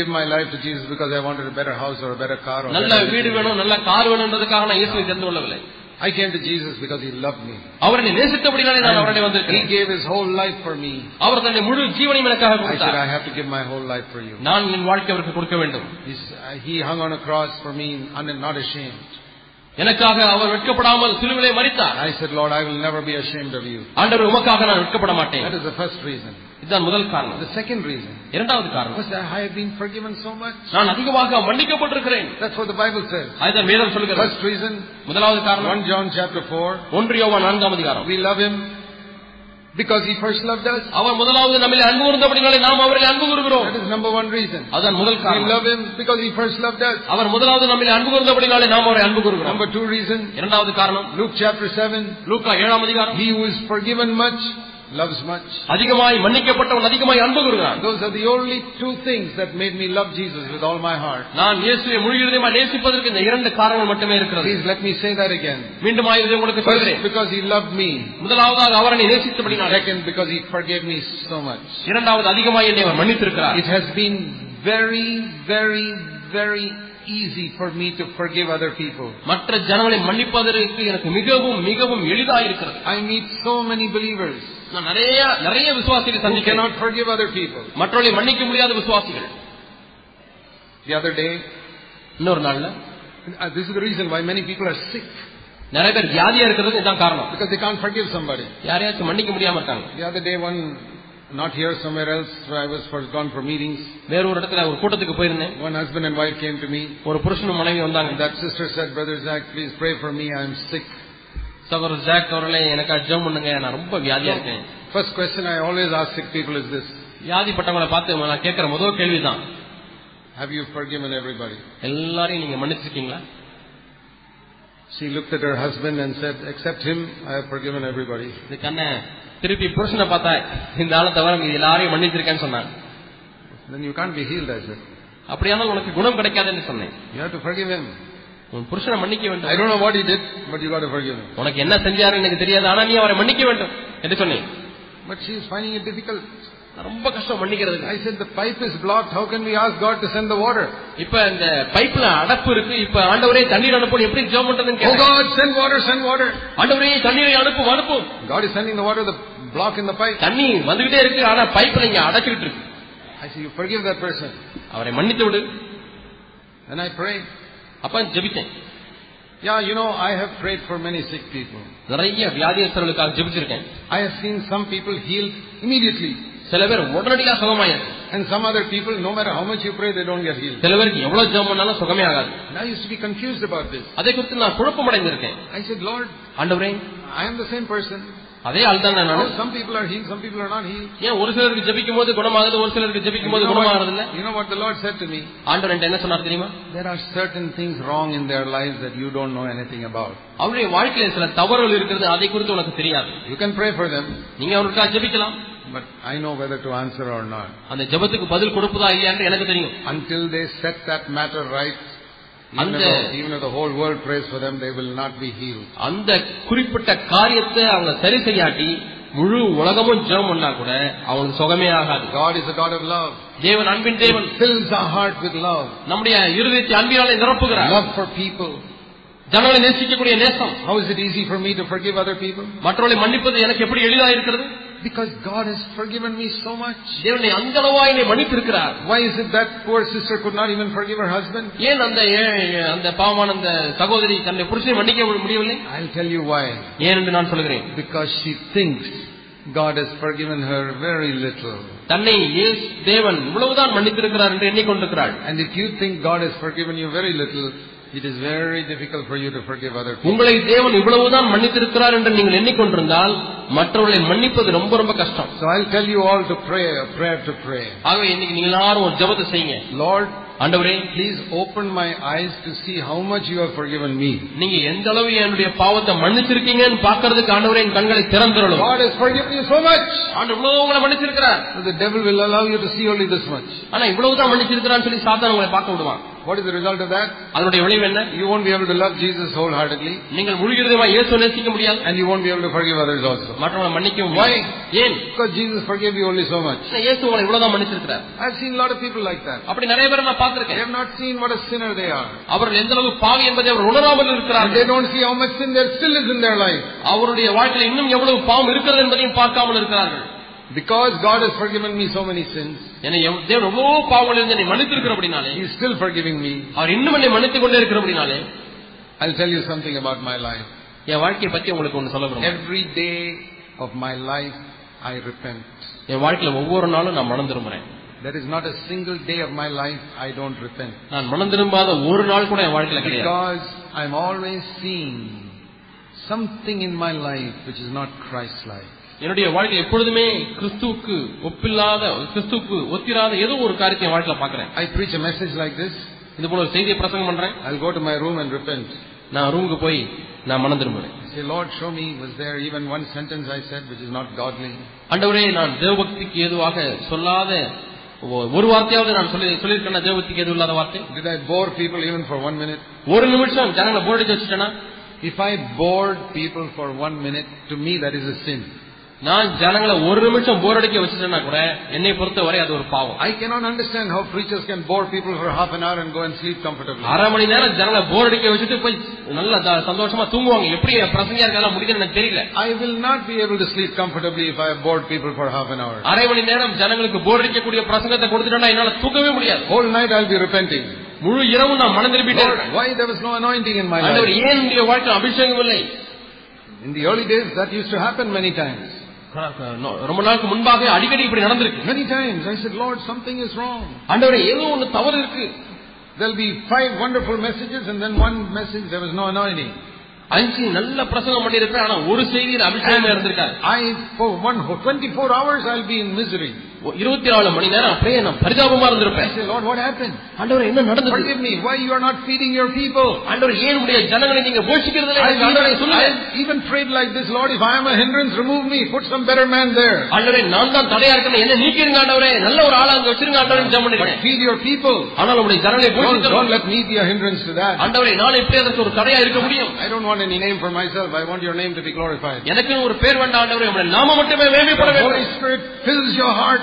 give my life to Jesus because I wanted a better house or a better car. Or நல்ல better வீடு வேணும் நல்ல car வேணும்ன்றதுக்காக நான் இயேசுவை தெரிந்து கொள்ளவில்லை I came to Jesus because He loved me. அவர் என்னை நேசித்தபடினாலே நான் அவருடைய He வந்திருக்கிறேன் gave His whole life for me. அவர் தன்னுடைய முழு ஜீவனையும் எனக்காக I said, கொடுத்தார் I have to give my whole life for you. நான் என் வாழ்க்கை அவருக்கு கொடுக்க வேண்டும் He's, uh, he hung on a cross for me, and not ashamed. எனக்காக அவர் வெட்கப்படாமல் சிலுவிலே மறித்தார் I said, Lord, I will never be ashamed of you. ஆண்டவர் உமக்காக நான் வெட்கப்பட மாட்டேன் That is the first reason. இதுதான் முதல் காரணம் The second reason இரண்டாவது காரணம் was that I have been forgiven so much. நான் அதிகமாக மன்னிக்கப்பட்டிருக்கிறேன் That's what the Bible says. அதுதான் வேதம் சொல்லுகிறது First reason, முதலாவது காரணம் 1 John chapter 4. ஒன்று யோவான் நான்காம் அதிகாரம் We love Him because He first loved us. அவர் முதலாவது நம்மில் அன்பு கூர்ந்தபடினாலே நாம் அவரை அன்பு கூறுகிறோம் That is number one reason. அதுதான் முதல் We காரணம் love Him because He first loved us. அவர் முதலாவது நம்மில் அன்பு கூர்ந்தபடினாலே நாம் அவரை அன்பு கூறுகிறோம் Number two reason, இரண்டாவது காரணம் Luke chapter 7. லூக்கா ஏழாம் அதிகாரம் He who is forgiven much loves much. அதிகமாய் மன்னிக்கப்பட்டவன் அதிகமாய் அன்பு கூறுகிறான் Those are the only two things that made me love Jesus with all my heart. நான் இயேசுவை முழு இதயமாய் நேசிப்பதற்கு இந்த இரண்டு காரணங்கள் மட்டுமே இருக்கிறது Please let me say that again. மீண்டும் இதை உங்களுக்கு First, சொல்கிறேன் because He loved me. முதலாவதாக அவரை நேசித்தபடினாலே Second, because He forgave me so much. இரண்டாவது அதிகமாய் என்னை அவர் மன்னித்திருக்கிறார் It has been very, very, very easy for me to forgive other people. மற்ற ஜனங்களை மன்னிப்பதற்கு எனக்கு மிகவும் மிகவும் எளிதாக இருக்கிறது I meet so many believers நிறைய நிறைய விசுவாசிகளை forgive other people. மற்றவர்களை மன்னிக்க முடியாத விசுவாசிகள். The other day இன்னொரு நாள்ல uh, this is the reason why many people are sick. because they can't forgive somebody. the other day one not here somewhere else i was for gone for meetings. There, ஒரு இடத்துல one husband and wife came to me. ஒரு that sister said brother Zac please pray for me. I am sick. சகோதரர் Jack அவர்களே எனக்கு ஜெபம் பண்ணுங்க நான் ரொம்ப வியாதியா இருக்கேன் First question I always ask sick people is this வியாதிப்பட்டவங்களை பார்த்து நான் கேட்கிற முதல் கேள்விதான் Have you forgiven everybody? எல்லாரையும் நீங்க மன்னிச்சிருக்கீங்களா She looked at her husband and said, Except him, I have forgiven everybody. இது கண்ண திருப்பி புருஷனை பார்த்தா இந்த ஆளை தவிர மீதி எல்லாரையும் மன்னிச்சிருக்கேன்னு சொன்னாங்க Then you can't be healed, I said. அப்படியானால் உனக்கு குணம் கிடைக்காதுன்னு சொன்னேன் You have to forgive him. உன் புருஷனை மன்னிக்க I வேண்டும் don't know what he did, but you got to forgive him. உனக்கு என்ன செஞ்சாரு எனக்கு தெரியாது ஆனா நீ அவரை மன்னிக்க வேண்டும் என்று சொன்னேன் But she is finding it difficult. நான் ரொம்ப கஷ்டம் மன்னிக்கிறது I said, The pipe is blocked. How can we ask God to send the water? இப்ப இந்த பைப்ல அடப்பு இருக்கு இப்ப ஆண்டவரே தண்ணீர் அனுப்பும் எப்படி ஜெபம் பண்றதுன்னு Oh கேட்டேன். God, send water, send water. ஆண்டவரே தண்ணீரை அனுப்பும் அனுப்பும் God is sending the water, the block in the pipe. தண்ணி வந்துகிட்டே இருக்கு ஆனா பைப்ல இங்க அடைச்சிட்டு இருக்கு I said, You forgive that person. அவரை மன்னித்து விடு Then I prayed. அப்ப ஜெபித்தேன் Yeah, you know, I have prayed for many sick people. நிறைய வியாதியஸ்தர்களுக்காக ஜெபிச்சிருக்கேன் I have seen some people healed immediately. சில பேர் உடனடியாக சுகமாயிருக்கு And some other people, no matter how much you pray, they don't get healed. சில பேருக்கு எவ்வளவு ஜெபம் பண்ணாலும் சுகமே ஆகாது And I used to be confused about this. அதை குறித்து நான் குழப்பம் அடைந்திருக்கேன் I said, Lord, ஆண்டவரே I am the same person. அதே ஆள் தான் How நான் some people are healed, some people are not healed. ஏன் ஒரு சிலருக்கு ஜெபிக்கும் போது குணமாகுது ஒரு சிலருக்கு And ஜெபிக்கும் You போது know, குணமாகிறது இல்ல what, you know what the Lord said to me? ஆண்டவர் என்கிட்ட என்ன சொன்னார் தெரியுமா There are certain things wrong in their lives that you don't know anything about. அவருடைய வாழ்க்கையில சில தவறுகள் இருக்கிறது அதை குறித்து உனக்கு தெரியாது You can pray for them, நீங்க அவருக்காக ஜெபிக்கலாம் but I know whether to answer or not. அந்த ஜெபத்துக்கு பதில் கொடுப்பதா இல்லையான்னு எனக்கு தெரியும் Until they set that matter right, even And if, the- the, even if the whole world prays for them, they will not be healed. அந்த குறிப்பிட்ட காரியத்தை அவங்க சரி செய்யாட்டி முழு உலகமும் ஜெபம் பண்ணா கூட அவங்களுக்கு சுகமே ஆகாது God is a God of love. தேவன் அன்பின் தேவன் Fills our heart with love. நம்முடைய இருதயத்தை அன்பினாலே நிரப்புகிறார் Love for people. ஜனங்களை நேசிக்கக்கூடிய நேசம் How is it easy for me to forgive other people? மற்றவர்களை மன்னிப்பது எனக்கு எப்படி எளிதா இருக்கிறது Because God has forgiven me so much. தேவனை அந்த அளவா என்னை மன்னித்திருக்கிறார் Why is it that poor sister could not even forgive her husband? ஏன் அந்த ஏ- அந்த பாவமான அந்த சகோதரி தன்னை புருஷனை மன்னிக்க முடியவில்லை I'll tell you why. ஏன் என்று நான் சொல்கிறேன் Because she thinks God has forgiven her very little. தன்னை இயேசு தேவன் இவ்வளவுதான் மன்னித்திருக்கிறார் என்று எண்ணிக்கொண்டிருக்கிறாள் And if you think God has forgiven you very little, it is very difficult for you to forgive other people. உங்களை தேவன் இவ்வளவுதான் மன்னித்திருக்கிறார் என்று நீங்கள் எண்ணிக்கொண்டிருந்தால் மற்றவர்களை மன்னிப்பது ரொம்ப ரொம்ப கஷ்டம் So I'll tell you all to pray, a prayer to pray. ஆகவே இன்னைக்கு நீங்க எல்லாரும் ஒரு ஜெபத்தை செய்யுங்க Lord, ஆண்டவரே please open my eyes to see how much you have forgiven me. நீங்க எந்த அளவு என்னுடைய பாவத்தை மன்னிச்சிருக்கீங்கன்னு பாக்குறதுக்கு ஆண்டவரே என் கண்களை திறந்துடலும் God has forgiven you so much. ஆண்டு இவ்வளவு உங்களை மன்னிச்சிருக்கிறார் that The devil will allow you to see only this much. ஆனா இவ்வளவுதான் மன்னிச்சிருக்கிறான்னு சொல்லி சாத்தான் உங்களை பார்க்க விடுவான் What is the result of that? அதனுடைய விளைவு என்ன You won't be able to love Jesus wholeheartedly நீங்கள் முழுகிறதுமா இயேசு நேசிக்க முடியாது and you won't be able to forgive others also. மற்றவங்களை மன்னிக்கவும் Why? முடியாது. ஏன் Because Jesus forgave you only so much. இயேசு உங்களை இவ்வளவுதான் மன்னிச்சிருக்கிறார் I've seen a lot of people like that. அப்படி நிறைய பேர் நான் They பார்த்திருக்கேன் have not seen what a sinner they are. அவர்கள் எந்த அளவு பாவி என்பதை அவர் உணராமல் And they இருக்கிறார்கள் don't see how much sin there still is in their life. அவருடைய வாழ்க்கையில் இன்னும் எவ்வளவு பாவம் இருக்கிறது என்பதையும் பார்க்காமல் இருக்கிறார்கள் Because God has forgiven me so many sins, என்னை எவ்- தேவன் எவ்வளவு பாவங்கள் இருந்து என்னை மன்னித்திருக்கிறபடினாலே He is still forgiving me. அவர் இன்னும் என்னை மன்னித்துக் கொண்டே இருக்கிறபடினாலே I'll tell you something about my life. என் வாழ்க்கையை பத்தி உங்களுக்கு ஒன்று சொல்ல விரும்புகிறேன் Every day of my life, I repent. என் வாழ்க்கையில ஒவ்வொரு நாளும் நான் மனம் திரும்புறேன் There is not a single day of my life I don't repent. நான் மனம் திரும்பாத ஒரு நாள் கூட என் வாழ்க்கையில கிடையாது Because I'm always seeing something in my life which is not Christ-like. என்னுடைய வாழ்க்கை எப்பொழுதுமே கிறிஸ்துவுக்கு ஒப்பில்லாத கிறிஸ்துவுக்கு ஒத்திராத ஏதோ ஒரு காரியத்தை என் வாழ்க்கையில பாக்குறேன் I preach a message like this, இது போல ஒரு செய்தியை பிரசங்கம் பண்றேன் I'll go to my room and repent. நான் ரூமுக்கு போய் நான் மனம் திரும்புறேன் Say, Lord, show me, was there even one sentence I said which is not godly? ஆண்டவரே நான் தேவபக்திக்கு ஏதுவாக சொல்லாத ஒ- ஒரு வார்த்தையாவது நான் சொல்லி சொல்லியிருக்கேன் தேவபக்திக்கு எதுவும் இல்லாத வார்த்தை Did I bore people even for one minute? ஒரு நிமிஷம் ஜனங்களை போர் அடிச்சு வச்சுட்டேன்னா If I bored people for one minute, to me that is a sin. நான் ஜனங்களை ஒரு நிமிஷம் போர் அடிக்க வச்சுட்டேன்னா கூட என்னை பொறுத்தவரை அது ஒரு பாவம் I cannot understand how preachers can bore people for half an hour and go and sleep comfortably. அரை மணி நேரம் ஜனங்களை போர் அடிக்க வச்சுட்டு போய் நல்லா த- சந்தோஷமா தூங்குவாங்க எப்படி பிரசங்கியா இருக்கலாம் முடியுதுன்னு எனக்கு தெரியல I will not be able to sleep comfortably if I have bored people for half an hour. அரை மணி நேரம் ஜனங்களுக்கு போர் அடிக்கக்கூடிய பிரசங்கத்தை கொடுத்துட்டா என்னால தூக்கவே முடியாது Whole night I'll be repenting. முழு இரவும் நான் மனம் திரும்பிட்டேன் Lord, why there was no anointing in my ஆண்டவர் life? ஏன் என்னுடைய வாழ்க்கை அபிஷேகம் இல்லை In the early days, that used to happen many times. ரொம்ப நாளுக்கு முன்பாக அடிக்கடி இப்படி நடந்திருக்கு Many times I said, Lord, something is wrong. ஆண்டவரே ஏதோ ஒண்ணு தவறு இருக்கு There'll be five wonderful messages and then one message there was no anointing. அஞ்சு நல்ல பிரசங்கம் பண்ணியிருப்பேன் ஆனா ஒரு செய்தியில் அபிஷேகம் இருந்திருக்காரு I, for one, for 24 hours I'll be in misery. இருபத்தி நாலு மணி நேரம் அப்படியே நான் பரிதாபமா I இருந்திருப்பேன் say, Lord, what happened? ஆண்டவர் என்ன நடந்தது Forgive me. Why you are not feeding your people? ஆண்டவர் ஏன் உடைய ஜனங்களை நீங்க போஷிக்கிறது I ஆண்டவரை even, சொல்லுங்க I even prayed like this, Lord, if I am a hindrance, remove me. Put some better man there. ஆண்டவரே நான் தான் தடையா இருக்கேன் என்ன நீக்கிருங்க ஆண்டவரே நல்ல ஒரு ஆளா அங்க வச்சிருங்க ஆண்டவரே ஜெபம் But பண்ணிருக்கேன் feed your people. ஆனால் உடைய ஜனங்களை Don't, don't போஷிக்க let me be a hindrance to that. ஆண்டவரே நான் எப்படி அதற்கு ஒரு தடையா இருக்க முடியும் I don't want any name for myself. I want your name to be glorified. எனக்கு ஒரு பேர் வேண்டாம் ஆண்டவரே உடைய நாம மட்டுமே மேம்பட The Holy வேண்டும் Spirit fills your heart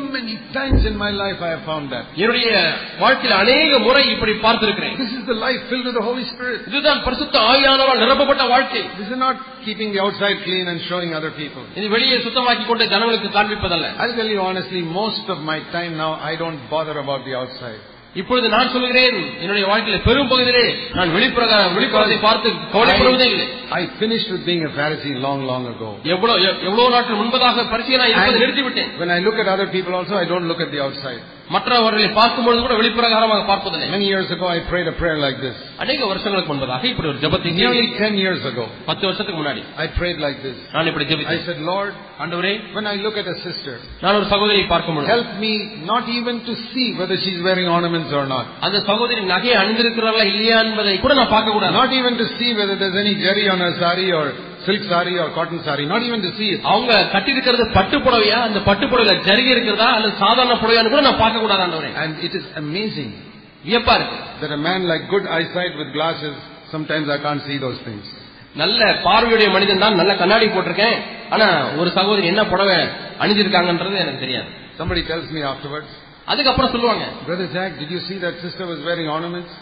many times in my life I have found that. என்னுடைய வாழ்க்கையில் அநேக முறை இப்படி பார்த்திருக்கிறேன் This is the life filled with the Holy Spirit. இதுதான் பரிசுத்த ஆவியானவரால் நிரப்பப்பட்ட வாழ்க்கை This is not keeping the outside clean and showing other people. இது வெளியே சுத்தமாக்கி கொண்டு ஜனங்களுக்கு காண்பிப்பதல்ல I'll tell you honestly, most of my time now, I don't bother about the outside. இப்பொழுது நான் சொல்கிறேன் என்னுடைய வாழ்க்கையில பெரும் பகுதியிலே நான் வெளிப்புற வெளிப்புறத்தை பார்த்து கவலைப்படுவதே இல்லை I finished with being a Pharisee long, long ago. எவ்வளவு எவ்- எவ்வளவு நாட்கள் முன்பதாக பரிசீலனை இருப்பதை நிறுத்திவிட்டேன் When I look at other people also, I don't look at the outside. மற்றவர்களை கூட வெளிப்பிரகாரமாக பார்ப்பதில்லை. Many years ago i prayed a prayer like this. அநேக வருஷங்களுக்கு முன்பதாக இப்படி ஒரு ஜெபத்தை nearly 10 years ago 10 வருஷத்துக்கு முன்னாடி. I prayed like this. நான் இப்படி ஜெபித்தேன். I said lord ஆண்டவரே when i look at a sister நான் ஒரு சகோதரியை help me not even to see whether she is wearing ornaments or not. அந்த சகோதரி நகை அணிந்திருக்கிறாளா இல்லையா என்பதை கூட நான் பார்க்க கூடாது not even to see whether there's any zari on her saree or silk sari or cotton sari not even the cheese அவங்க கட்டி இருக்கிறது பட்டு புடவையா அந்த பட்டு புடவையில ஜரிகை இருக்கிறதா அல்லது சாதாரண புடவையான்னு கூட நான் பார்க்க கூடாது ஆண்டவரே அண்ட் இட் இஸ் அமேசிங் வியப்பா இருக்கு that a man like good eyesight with glasses sometimes i can't see those things நல்ல பார்வையுடைய மனிதன் தான் நல்ல கண்ணாடி போட்டிருக்கேன் ஆனா ஒரு சகோதரி என்ன புடவை அணிஞ்சிருக்காங்கன்றது எனக்கு தெரியாது somebody tells me afterwards அதுக்கப்புறம் சொல்லுவாங்க brother Zac did you see that sister was wearing ornaments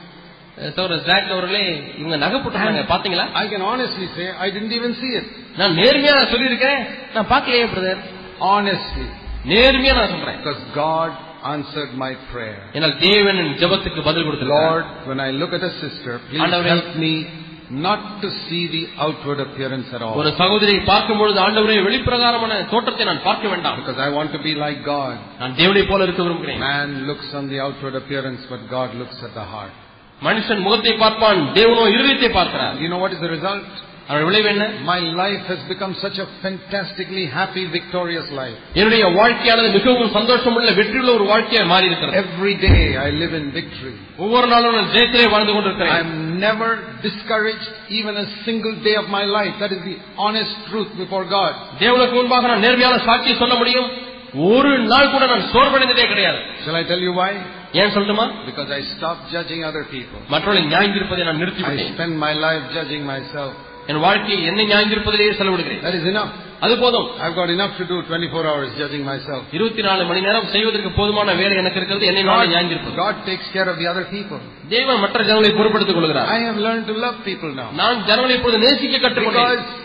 சகோதரர் ஜாக் அவர்களே இவங்க நகை போட்டாங்க பாத்தீங்களா I can honestly say I didn't even see it. நான் நேர்மையா சொல்லியிருக்கேன் நான் பார்க்கலையே பிரதர் Honestly. நேர்மையா நான் சொல்றேன் Because God answered my prayer. என்னால் தேவன் என் ஜெபத்துக்கு பதில் கொடுத்திருக்கிறார் Lord, when I look at a sister, please ஆண்டவரே. help me not to see the outward appearance at all. ஒரு சகோதரியை பார்க்கும் பொழுது ஆண்டவரே வெளிப்பிரகாரமான தோற்றத்தை நான் பார்க்க வேண்டாம் Because I want to be like God. நான் தேவனை போல இருக்க விரும்புகிறேன் Man looks on the outward appearance, but God looks at the heart. மனுஷன் முகத்தை பார்ப்பான் தேவனோ இருதயத்தை பார்க்கிறார் You know what is the result? அதோட விளைவு என்ன My life has become such a fantastically happy, victorious life. என்னுடைய வாழ்க்கையானது மிகவும் சந்தோஷமுள்ள வெற்றியுள்ள ஒரு வாழ்க்கையா மாறி இருக்கிறது Every day I live in victory. ஒவ்வொரு நாளும் நான் ஜெயத்திலே வாழ்ந்து கொண்டிருக்கிறேன் I'm never discouraged even a single day of my life. That is the honest truth before God. தேவனுக்கு முன்பாக நான் நேர்மையான சாட்சியை சொல்ல முடியும் ஒரு நாள் கூட நான் சோர்வடைந்ததே கிடையாது Shall I tell you why? ஏன் சொல்லட்டுமா Because I stopped judging other people. மற்றவர்களை நியாயந்திருப்பதை நான் I நிறுத்திவிட்டேன் spend my life judging myself. என் வாழ்க்கையை என்னை நியாயந்திருப்பதிலேயே செலவிடுகிறேன் That is enough. அது போதும் I've got enough to do 24 hours judging myself. இருபத்தி நாலு மணி நேரம் செய்வதற்கு போதுமான வேலை எனக்கு இருக்கிறது என்னை நானே நியாயந்திருப்பது God takes care of the other people. தேவன் மற்ற ஜனங்களை பொறுப்படுத்திக் கொள்கிறார் I have learned to love people now. நான் ஜனங்களை இப்பொழுது நேசிக்க கற்றுக்கொண்டேன் Because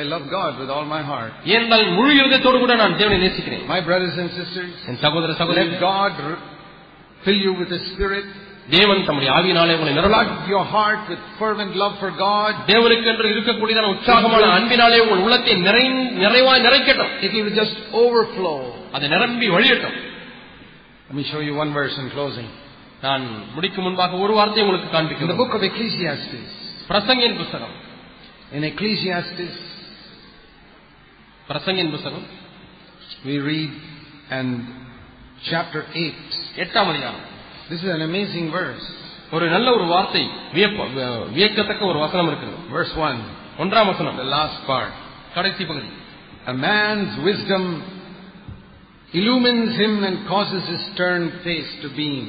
I love God with all my heart. ஏனென்றால் முழு இருதயத்தோடு கூட நான் தேவனை நேசிக்கிறேன் My brothers and sisters, என் சகோதர சகோதரி let God r- fill you with His Spirit. தேவன் தம்முடைய ஆவியினாலே உங்களை நிரலாக Flood your heart with fervent love for God. தேவனுக்கென்று இருக்கக்கூடியதான உற்சாகமான அன்பினாலே உங்கள் உள்ளத்தை நிறை நிறைவாய் நிறைக்கட்டும் It will just overflow. அதை நிரம்பி வழியட்டும் Let me show you one verse in closing. நான் முடிக்கும் முன்பாக ஒரு வார்த்தை உங்களுக்கு In the காண்பிக்கிறேன் book of Ecclesiastes, பிரசங்கின் புஸ்தகம் in Ecclesiastes, பிரசங்கின் புஸ்தகம் we read and chapter 8. எட்டாம் அதிகாரம் This is an amazing verse. ஒரு நல்ல ஒரு வார்த்தை வியப்ப- வியக்கத்தக்க ஒரு வசனம் இருக்கிறது Verse 1, ஒன்றாம் வசனம் the last part. கடைசி பகுதி A man's wisdom illumines him and causes his stern face to beam.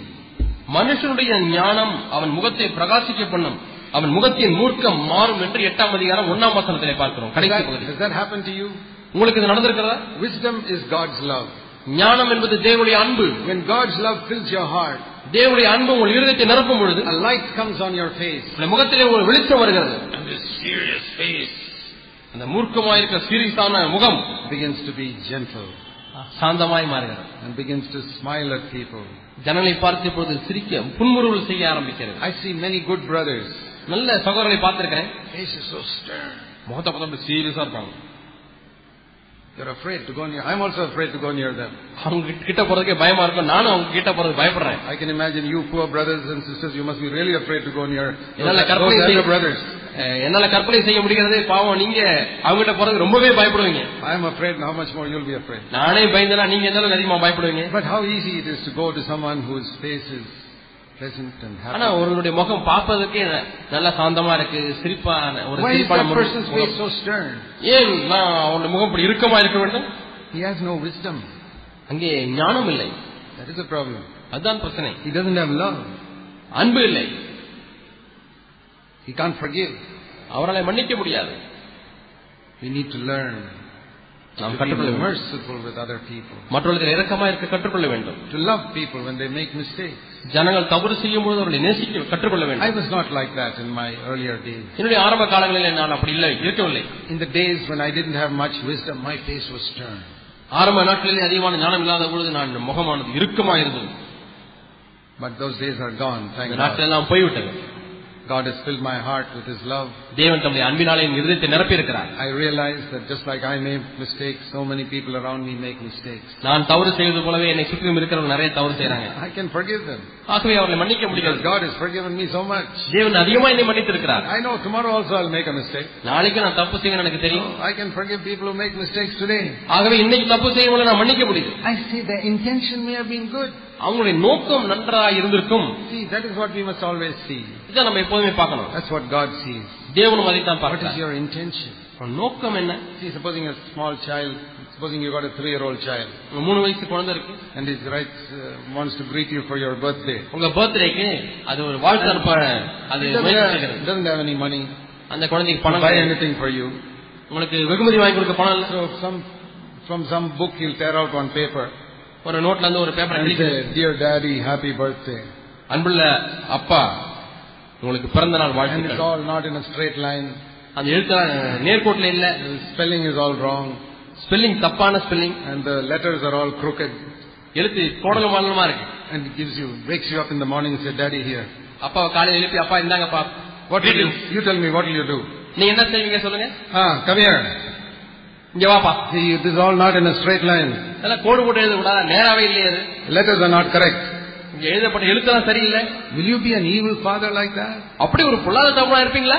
மனுஷனுடைய ஞானம் அவன் முகத்தை பிரகாசிக்க பண்ணும் அவன் முகத்தின் மூர்க்கம் மாறும் என்று எட்டாம் அதிகாரம் ஒன்னாம் வசனத்திலே பார்க்கிறோம் Has கடைசி that, பகுதி has that happened to you? உங்களுக்கு இது நடந்திருக்கிறதா Wisdom is God's love. ஞானம் என்பது தேவனுடைய அன்பு When God's love fills your heart, தேவனுடைய அன்பு உங்கள் இருதயத்தை நிரப்பும் பொழுது a light comes on your face. உங்கள் முகத்திலே ஒரு வெளிச்சம் வருகிறது And this serious face அந்த மூர்க்கமாயிருக்கிற சீரியஸான முகம் begins to be gentle சாந்தமாய் மாறுகிறது and begins to smile at people. ஜனங்களை பார்த்த பொழுது சிரிக்க புன்முறுவல் செய்ய ஆரம்பிக்கிறது I see many good brothers. நல்ல சகோதரர்களை பார்த்திருக்கிறேன் Face is so stern. முகத்தை பார்த்தா சீரியஸா இருப்பாங்க You're afraid to go near. I'm also afraid to go near them. அவங்க கிட்ட போறதுக்கே பயமா இருக்கும் நானும் அவங்க கிட்ட போறதுக்கு பயப்படுறேன் I can imagine you poor brothers and sisters, you must be really afraid to go near என்னால those, கற்பனை those செய்ய elder brothers. அஹ், என்னால கற்பனை செய்ய முடிகிறது பாவம் நீங்க அவங்க கிட்ட போறதுக்கு ரொம்பவே பயப்படுவீங்க I'm afraid how much more you'll be afraid. நானே பயந்தனா நீங்க என்னாலும் அதிகமா பயப்படுவீங்க But how easy it is to go to someone whose face is pleasant and ஆனா. ஒருவருடைய முகம் பார்ப்பதற்கே நல்லா சாந்தமா இருக்கு சிரிப்பான ஒரு சிரிப்பான? ஏன் நான் அவனுடைய முகம் இப்படி இறுக்கமா இருக்க வேண்டும் He has no wisdom. அங்கே ஞானம் இல்லை That is the problem. அதுதான் பிரச்சனை He doesn't have love. அன்பு இல்லை He can't forgive. அவரால் மன்னிக்க முடியாது We need to learn நாம் to be கற்றுக்கொள்ள வேண்டும் merciful with other people. மற்றவர்கள் இரக்கமா இருக்க கற்றுக்கொள்ள வேண்டும் To love people when they make mistakes. ஜனங்கள் தவறு செய்யும் பொழுது அவர்களை நேசிக்க கற்றுக்கொள்ள I வேண்டும் was not like that in my earlier days. என்னுடைய ஆரம்ப காலங்களில் நான் அப்படி இல்லை இருக்கவில்லை In the days when I didn't have much wisdom, my face was stern. ஆரம்ப நாட்களிலே அதிகமான ஞானம் இல்லாத பொழுது நான் முகமானது இறுக்கமா இருந்தது But those days are gone, thank இந்த God. நாட்கள் எல்லாம் போய்விட்டது God has filled my heart with His love. தேவன் தம்முடைய அன்பினாலே என் இருதயத்தை நிரப்பி இருக்கிறார் I realize that just like I make mistakes, so many people around me make mistakes. நான் தவறு செய்வது போலவே என்னை சுற்றிலும் இருக்கிறவங்க நிறைய தவறு செய்றாங்க I can forgive them ஆகவே அவர்களை மன்னிக்க because முடியாது God has forgiven me so much. தேவன் அதிகமா என்னை மன்னித்திருக்கிறார் I know tomorrow also I'll make a mistake. நாளைக்கு நான் தப்பு செய்வேன் எனக்கு தெரியும் I can forgive people who make mistakes today. ஆகவே இன்னைக்கு தப்பு செய்யும் நான் மன்னிக்க முடியுது I see their intention may have been good. அவங்களுடைய நோக்கம் நன்றாக இருந்திருக்கும் See, that is what we must always see. இதை நம்ம எப்போதுமே பார்க்கணும் That's what God sees. தேவனும் அதைத்தான் What is பார்க்கிறார் your intention? உன் நோக்கம் என்ன See, supposing a small child, supposing you got a three-year-old child, உங்க மூணு வயசு குழந்தை இருக்கு and he writes, uh, wants to greet you for your birthday. உங்க பர்த்டேக்கு அது ஒரு வாழ்த்து அனுப்ப அது He doesn't முயற்சி have, செய்கிறது doesn't have any money அந்த குழந்தைக்கு to பணம் buy கிடையாது. anything for you. உங்களுக்கு வெகுமதி வாங்கி கொடுக்க பணம் இல்ல So some, from some book he'll tear out one paper ஒரு நோட்ல இருந்து ஒரு பேப்பர் and கிழிச்சு say, Dear Daddy, happy birthday. அன்புள்ள அப்பா உங்களுக்கு பிறந்த நாள் And it's வாழ்த்துக்கள் all not in a straight line. அந்த எழுத்தெல்லாம் நேர்கோட்டில் இல்ல spelling is all wrong. Spelling தப்பான spelling the letters are all crooked. எழுத்து கோடல மாடலமா இருக்கு it gives you, wakes you up in the morning and say, Daddy here. அப்பாவை காலையில எழுப்பி அப்பா இந்தாங்கப்பா What will you, you tell me, what will you do? நீங்க என்ன செய்வீங்க சொல்லுங்க Ah, come here. இங்க வாப்பா it is all not in a straight line. இதெல்லாம் கோடு போட்டு எழுத கூடாது நேராவே இல்லையே அது Letters are not correct. இங்க எழுதப்பட்ட எழுத்தெல்லாம் சரியில்லை Will you be an evil father like that? அப்படி ஒரு பொல்லாத தகவலா இருப்பீங்களா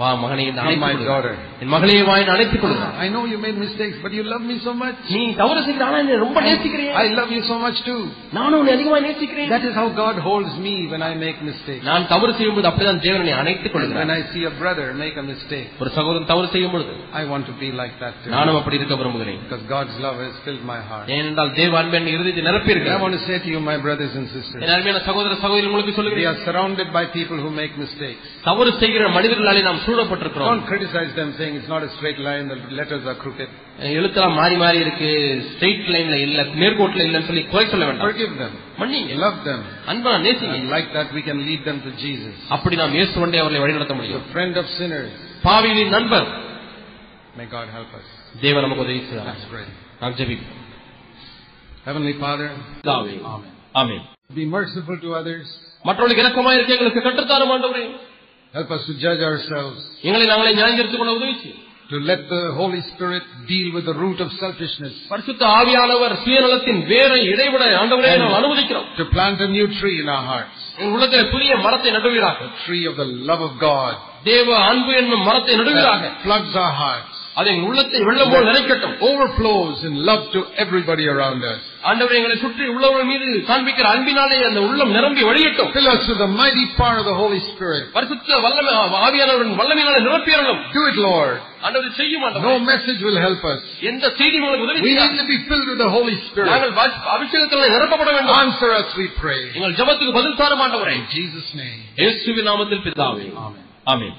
வா மகனை இந்த Come, அழைத்துக் my கொள்ளுங்க. daughter. என் மகளையே வாயின் அழைத்துக் கொள்ளுங்க I know you made mistakes, but you love me so much. நீ தவறு செய்கிற ஆனா என்னை ரொம்ப நேசிக்கிறேன் I love you so much too. நானும் உன்னை அதிகமாக நேசிக்கிறேன் That is how God holds me when I make mistakes. நான் தவறு செய்யும் பொழுது அப்படிதான் தேவனை அணைத்துக் And when கொள்கிறார் I see a brother make a mistake, ஒரு சகோதரன் தவறு செய்யும் பொழுது I want to be like that too. நானும் அப்படி இருக்க விரும்புகிறேன் Because God's love has filled my heart. ஏனென்றால் தேவ அன்பு என் இருதயத்தை நிரப்பி And I இருக்கிறார் want to say to you, my brothers and sisters, என் அருமையான சகோதர சகோதரி உங்களுக்கு we சொல்லுகிறேன் are surrounded by people who make mistakes. தவறு செய்கிற மனிதர்களாலே நாம் சூழப்பட்டிருக்கிறோம் Don't criticize them saying it's not a straight line, the letters are crooked. எழுத்தெல்லாம் மாறி மாறி இருக்கு ஸ்ட்ரெயிட் லைன்ல இல்ல நேர்கோட்டில் இல்லன்னு சொல்லி குறை சொல்ல வேண்டாம் Forgive them. மன்னிங்க Love them. அன்பா நேசிங்க And like that, we can lead them to Jesus. அப்படி நாம் இயேசு கொண்டே அவர்களை வழிநடத்த முடியும் The friend of sinners. பாவிகளின் நண்பர் May God help us. தேவன் நமக்கு உதவி செய்வார் Let's pray. நாம் ஜெபிப்போம் Heavenly Father, பிதாவே. ஆமென் be merciful to others. மற்றவர்களுக்கு இறக்கமாக இருக்க எங்களுக்கு கற்றுத்தாரும் ஆண்டவரே Help us to judge ourselves. எங்களை நாங்களே நியாயந்திருத்துக் கொள்ள உதவி செய்யும் To let the Holy Spirit deal with the root of selfishness. பரிசுத்த ஆவியானவர் சுயநலத்தின் வேரை இடைவிட ஆண்டவரே நாம் அனுமதிக்கிறோம் To plant a new tree in our hearts. எங்கள் உள்ளத்தில் புதிய மரத்தை நடுவீராக The tree of the love of God. தேவ அன்பு என்னும் மரத்தை நடுவீராக That floods our hearts. அது எங்கள் உள்ளத்தை வெள்ளம் போல் நினைக்கட்டும் Overflows in love to everybody around us. ஆண்டவரை எங்களை சுற்றி உள்ளவர்கள் மீது காண்பிக்கிற அன்பினாலே அந்த உள்ளம் நிரம்பி வழியட்டும் Fill us with the mighty power of the Holy Spirit. பரிசுத்த வல்லமை ஆவியானவரின் வல்லமையினாலே நிரப்பியறலும் Do it, Lord. ஆண்டவர் செய்யும் No ஆண்டவரே message will help us. எந்த செய்தி உங்களுக்கு உதவி We need செய்யாது to be filled with the Holy Spirit. நாங்கள் வா- அபிஷேகத்திலே நிரப்பப்பட வேண்டும் Answer us, we pray. எங்கள் ஜெபத்துக்கு பதில் தாரும் ஆண்டவரே In Jesus' name. இயேசுவின் நாமத்தில் பிதாவே Amen. ஆமென்